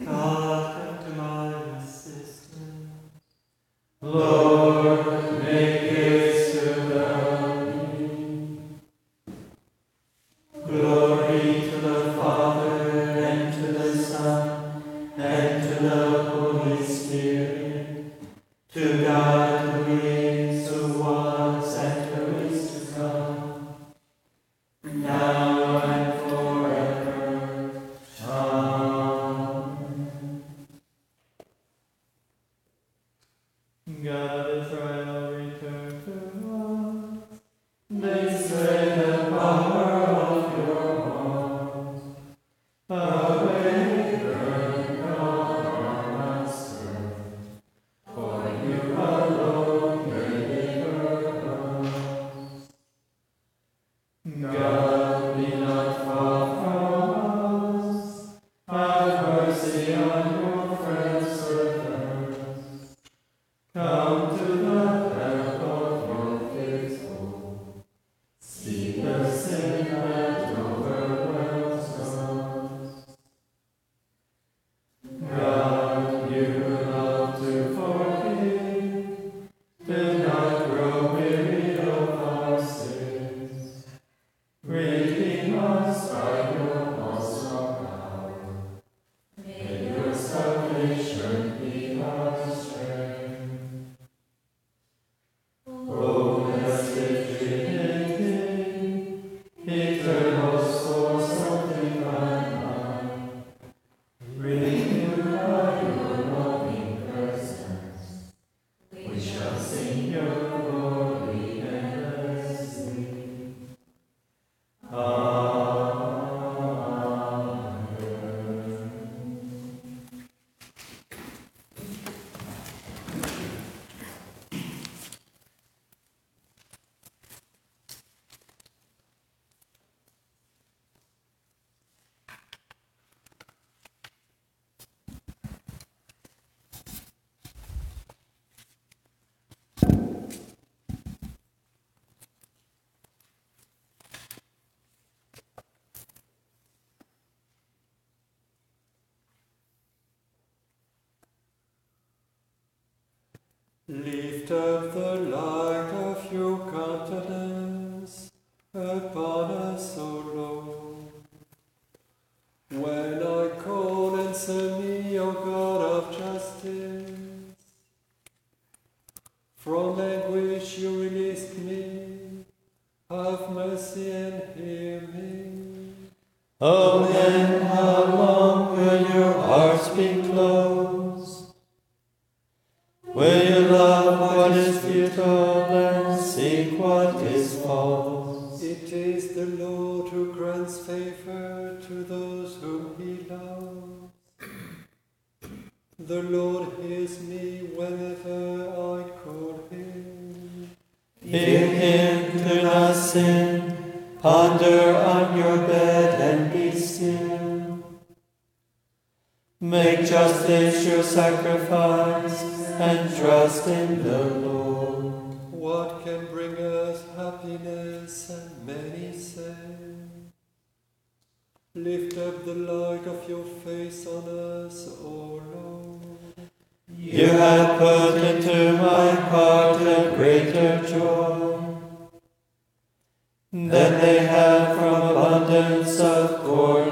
Oh. Lift up the sacrifice and trust in the Lord. What can bring us happiness? And many say, Lift up the light of your face on us, O Lord. You have put into my heart a greater joy than they have from abundance of corn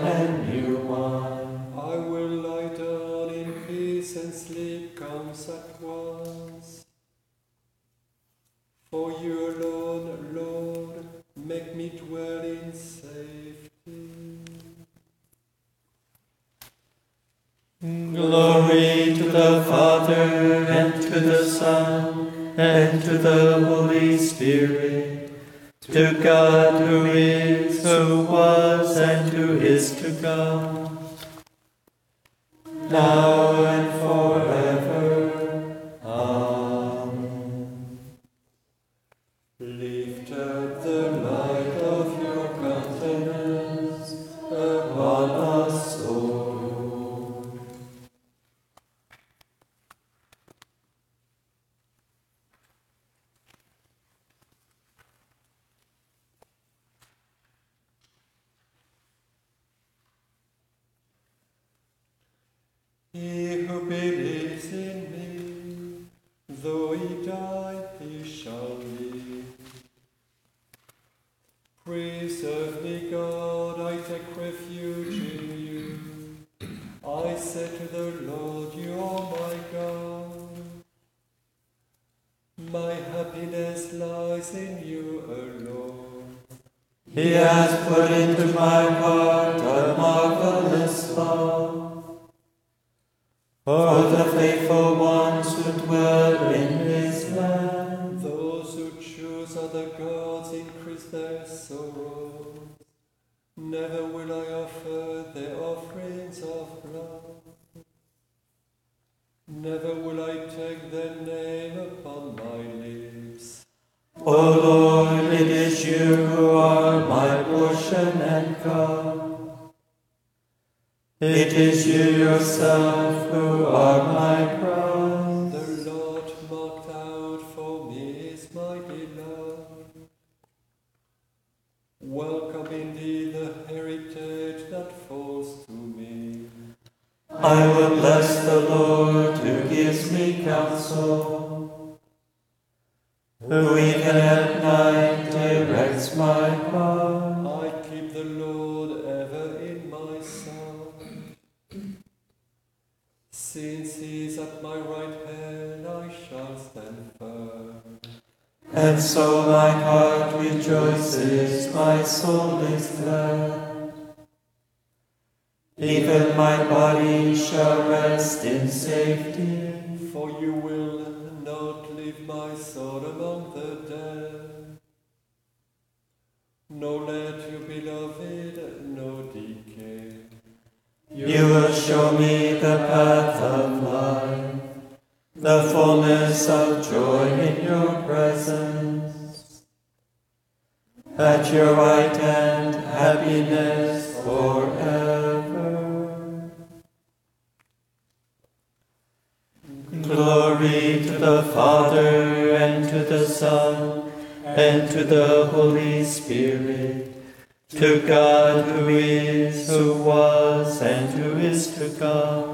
He has put into my heart a marvelous love for the faithful ones who dwell in his land. Those who choose other gods increase their sorrows. Never will I offer their offerings of blood. Never will I take their name upon my lips. O Lord, it is you who are my and. It is you yourself who are my cross. Let your beloved know decay. You will show me the path of life, the fullness of joy in your presence. At your right hand, happiness to the Holy Spirit, to God who is, who was, and who is to come,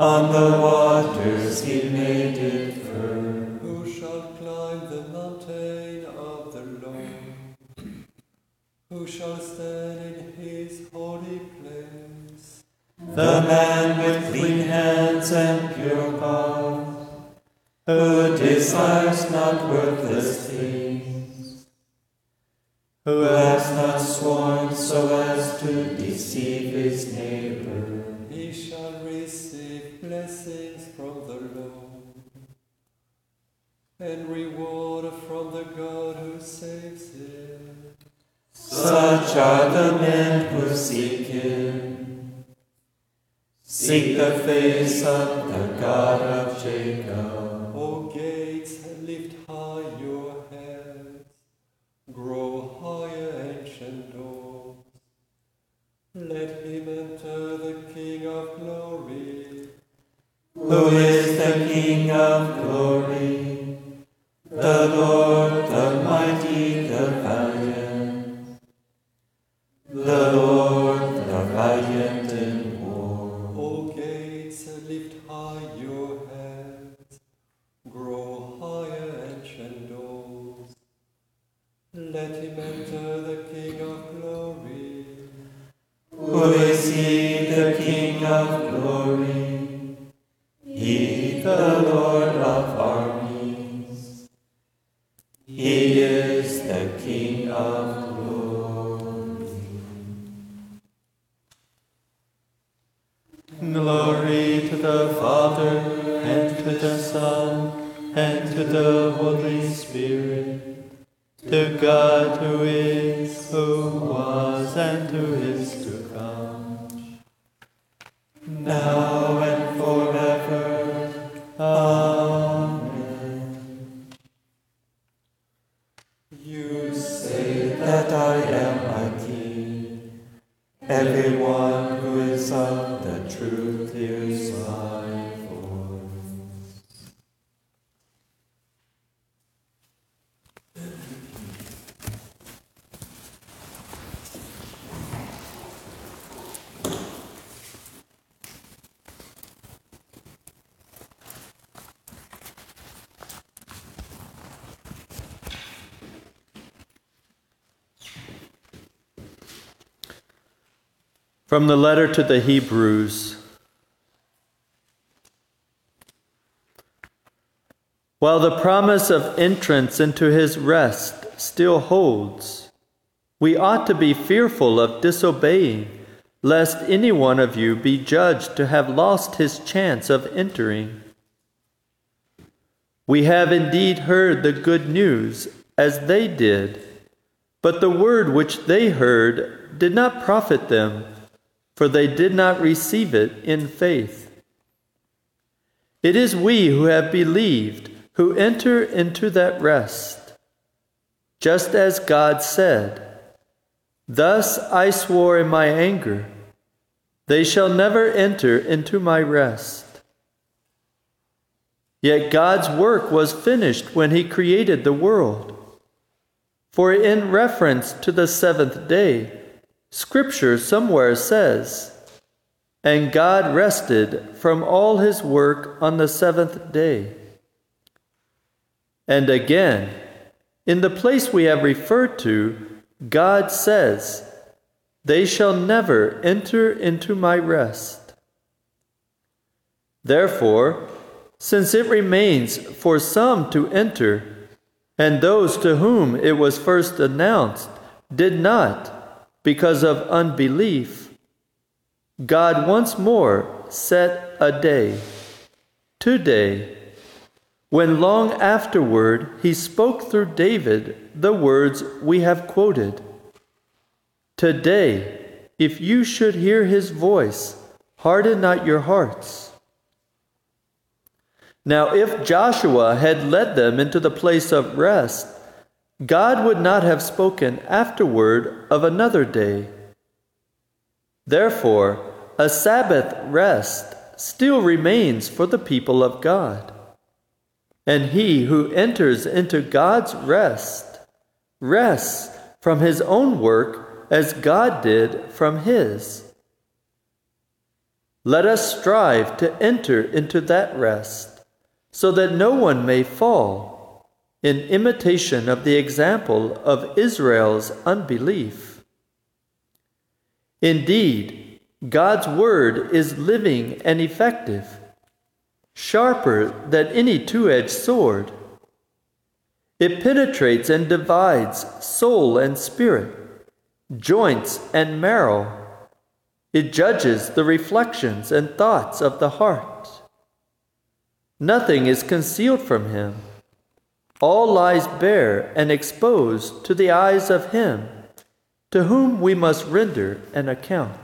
On the waters he made it firm. Who shall climb the mountain of the Lord? Who shall stand in his holy place? The man with clean hands and pure heart, who desires not worthless things, who has not sworn so as to deceive his neighbor. And reward from the God who saves him. Such are the men who seek him. Seek the face of the God of Jacob. O gates, lift high your heads, grow higher, ancient doors. Let him enter the King of glory. Who is the King of glory? The Lord, the mighty, the valiant. The Lord, the valiant in war. O gates, lift high your heads, grow higher, ancient doors. Let him enter the King of glory. Who is he, the King of glory? He, the Lord From the letter to the Hebrews. While the promise of entrance into his rest still holds, we ought to be fearful of disobeying, lest any one of you be judged to have lost his chance of entering. We have indeed heard the good news as they did, but the word which they heard did not profit them for they did not receive it in faith. It is we who have believed who enter into that rest. Just as God said, Thus I swore in my anger, they shall never enter into my rest. Yet God's work was finished when He created the world. For in reference to the seventh day, Scripture somewhere says, And God rested from all his work on the seventh day. And again, in the place we have referred to, God says, They shall never enter into my rest. Therefore, since it remains for some to enter, and those to whom it was first announced did not, because of unbelief, God once more set a day, today, when long afterward he spoke through David the words we have quoted Today, if you should hear his voice, harden not your hearts. Now, if Joshua had led them into the place of rest, God would not have spoken afterward of another day. Therefore, a Sabbath rest still remains for the people of God. And he who enters into God's rest rests from his own work as God did from his. Let us strive to enter into that rest, so that no one may fall, in imitation of the example of Israel's unbelief. Indeed, God's word is living and effective, sharper than any two edged sword. It penetrates and divides soul and spirit, joints and marrow it judges the reflections and thoughts of the heart. Nothing is concealed from him. All lies bare and exposed to the eyes of him to whom we must render an account.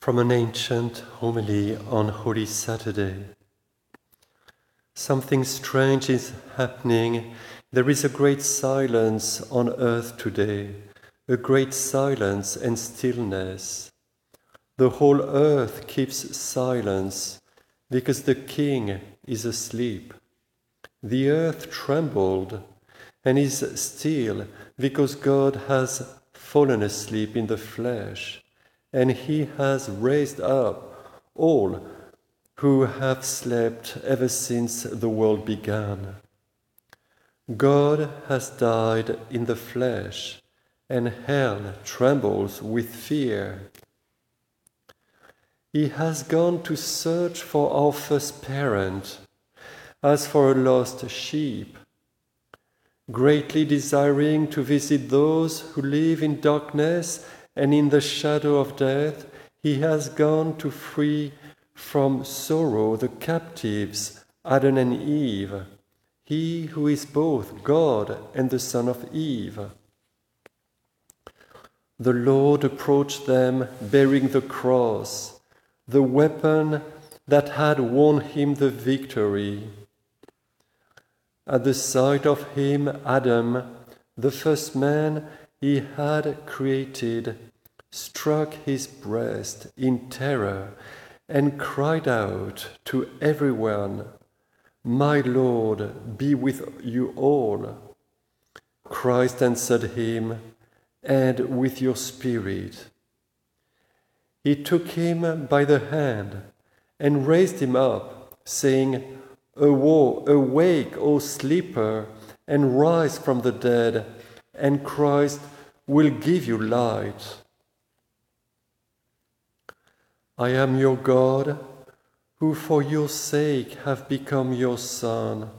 From an ancient homily on Holy Saturday. Something strange is happening. There is a great silence on earth today, a great silence and stillness. The whole earth keeps silence because the King is asleep. The earth trembled and is still because God has fallen asleep in the flesh and he has raised up all who have slept ever since the world began. God has died in the flesh, and hell trembles with fear. He has gone to search for our first parent, as for a lost sheep, greatly desiring to visit those who live in darkness and in the shadow of death, he has gone to free from sorrow the captives, Adam and Eve, he who is both God and the Son of Eve. The Lord approached them bearing the cross, the weapon that had won him the victory. At the sight of him, Adam, the first man he had created, struck his breast in terror and cried out to everyone, My Lord, be with you all. Christ answered him, And with your spirit. He took him by the hand and raised him up, saying, Awake, awake, O sleeper, and rise from the dead, and Christ will give you light. I am your God, who for your sake have become your Son.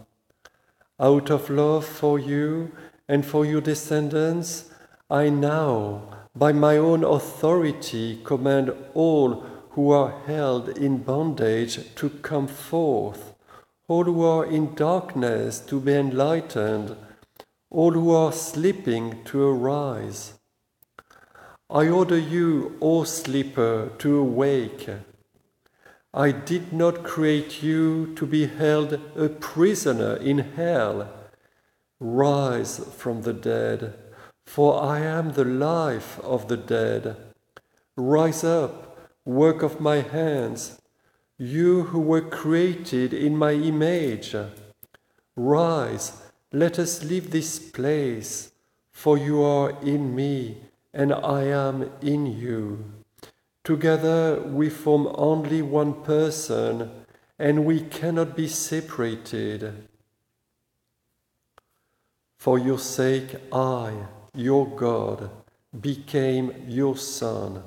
Out of love for you and for your descendants, I now, by my own authority, command all who are held in bondage to come forth, all who are in darkness to be enlightened, all who are sleeping to arise. I order you, O sleeper, to awake. I did not create you to be held a prisoner in hell. Rise from the dead, for I am the life of the dead. Rise up, work of my hands, you who were created in my image. Rise, let us leave this place, for you are in me and I am in you. Together we form only one person, and we cannot be separated. For your sake, I, your God, became your son.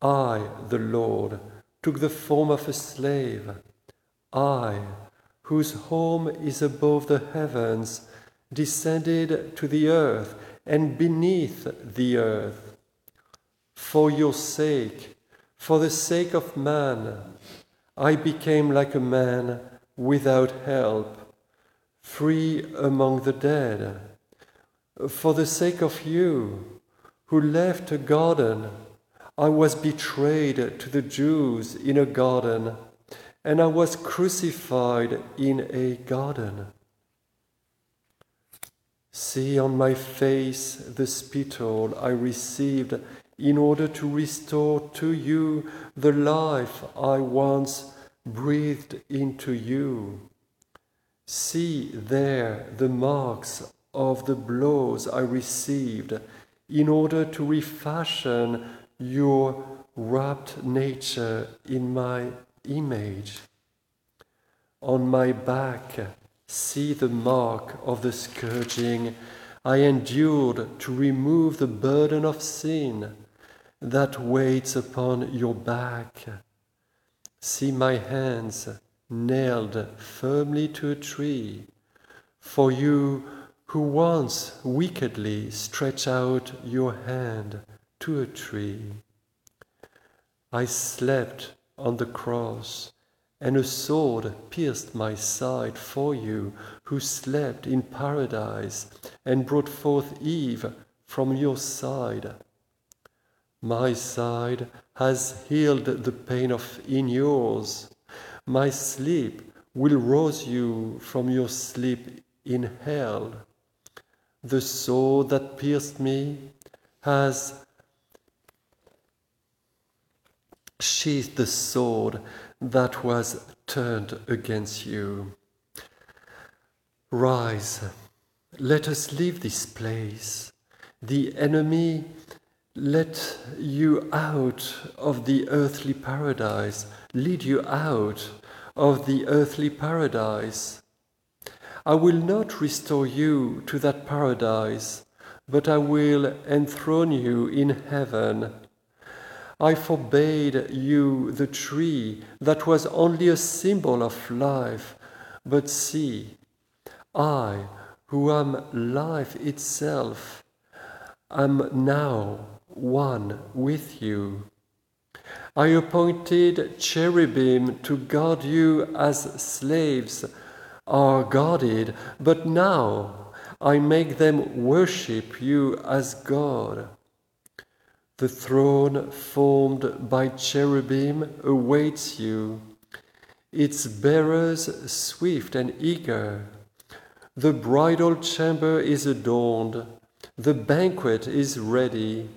I, the Lord, took the form of a slave. I, whose home is above the heavens, descended to the earth and beneath the earth. For your sake, for the sake of man, I became like a man without help, free among the dead. For the sake of you, who left a garden, I was betrayed to the Jews in a garden, and I was crucified in a garden. See on my face the spittle I received in order to restore to you the life I once breathed into you. See there the marks of the blows I received in order to refashion your wrapped nature in my image. On my back, see the mark of the scourging I endured to remove the burden of sin that waits upon your back. See my hands nailed firmly to a tree, for you who once wickedly stretch out your hand to a tree. I slept on the cross, and a sword pierced my side for you who slept in paradise and brought forth Eve from your side. My side has healed the pain of in yours. My sleep will rouse you from your sleep in hell. The sword that pierced me has sheathed the sword that was turned against you. Rise, let us leave this place. The enemy let you out of the earthly paradise, lead you out of the earthly paradise. I will not restore you to that paradise, but I will enthrone you in heaven. I forbade you the tree that was only a symbol of life, but see, I, who am life itself, am now one with you. I appointed cherubim to guard you as slaves are guarded, but now I make them worship you as God. The throne formed by cherubim awaits you, its bearers swift and eager. The bridal chamber is adorned, the banquet is ready.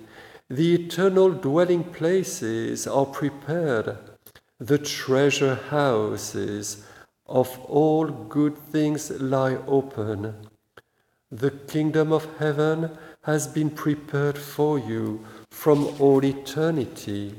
The eternal dwelling places are prepared, the treasure houses of all good things lie open. The kingdom of heaven has been prepared for you from all eternity.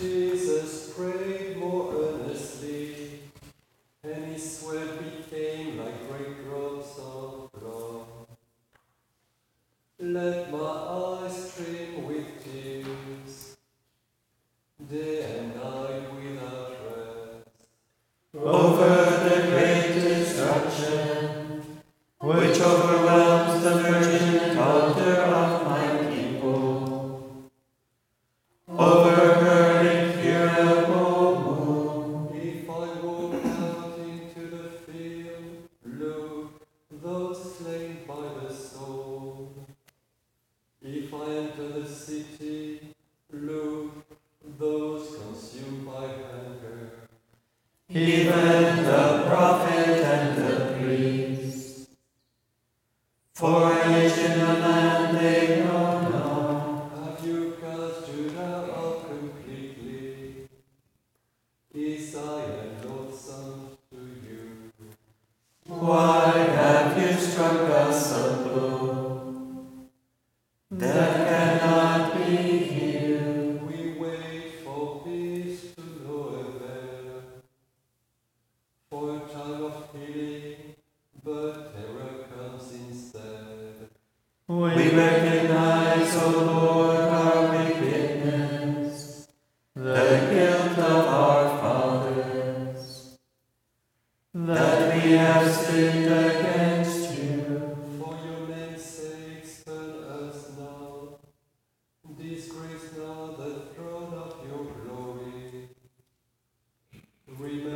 Jesus prayed more earnestly, and his sweat became like great drops of blood. Let my eyes stream with tears, day and night without rest. Oh. agreement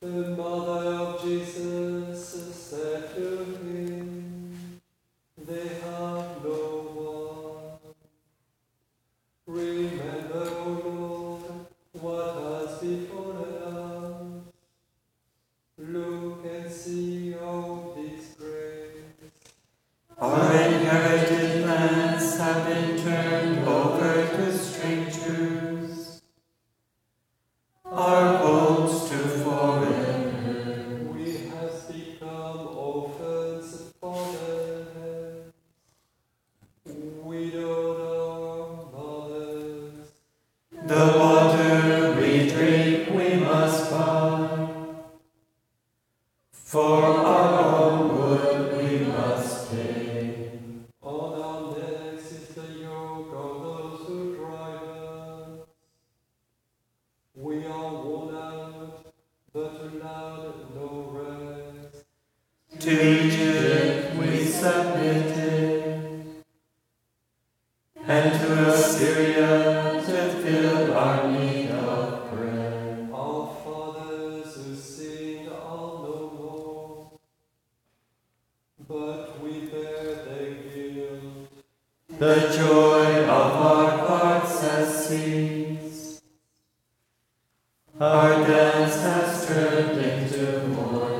The mother of Jesus. Dance has turned into mourning.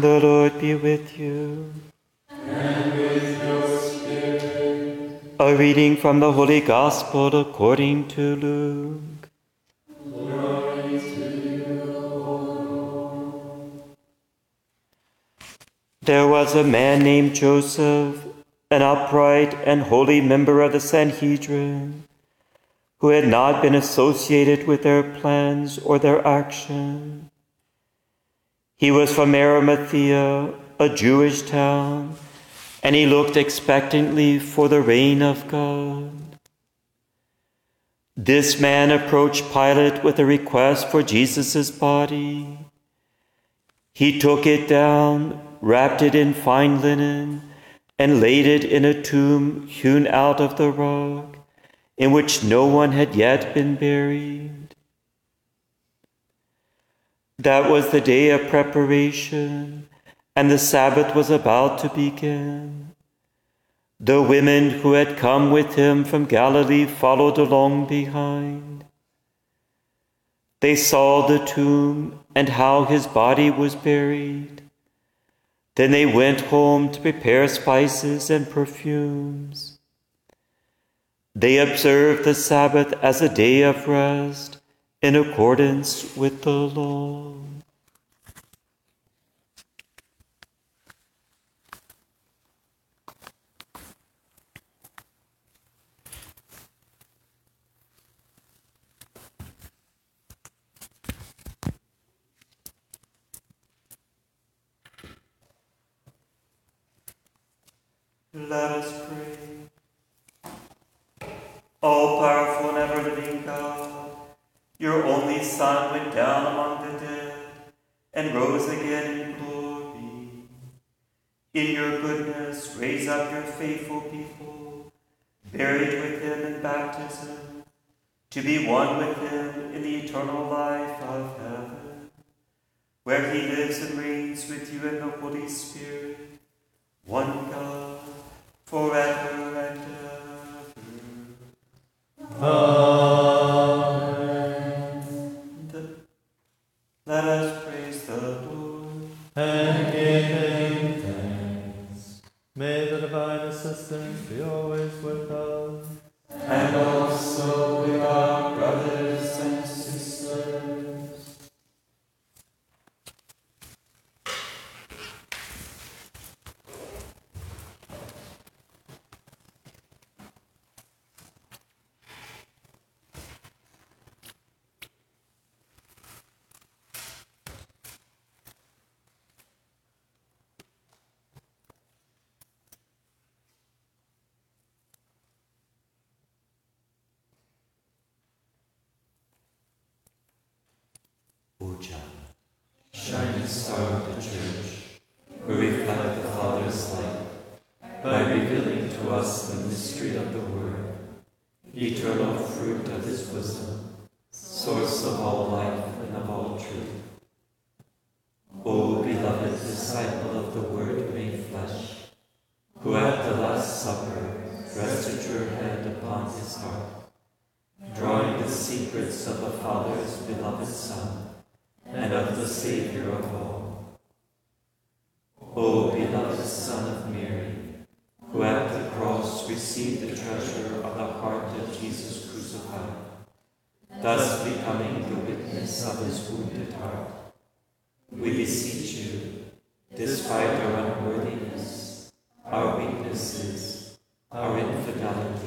The Lord be with you. And with your spirit, A reading from the Holy Gospel according to Luke. glory to you, Lord. There was a man named Joseph, an upright and holy member of the Sanhedrin, who had not been associated with their plans or their action. He was from Arimathea, a Jewish town, and he looked expectantly for the reign of God. This man approached Pilate with a request for Jesus' body. He took it down, wrapped it in fine linen, and laid it in a tomb hewn out of the rock, in which no one had yet been buried. That was the day of preparation, and the Sabbath was about to begin. The women who had come with him from Galilee followed along behind. They saw the tomb and how his body was buried. Then they went home to prepare spices and perfumes. They observed the Sabbath as a day of rest in accordance with the law. Let us pray. All powerful and ever living God, your only Son went down among the dead and rose again in glory. In your goodness, raise up your faithful people, buried with him in baptism, to be one with him in the eternal life of heaven, where he lives and reigns with you in the Holy Spirit, one God, forever and ever. Amen. thus becoming the witness of his wounded heart. We beseech you, despite our unworthiness, our weaknesses, our infidelity,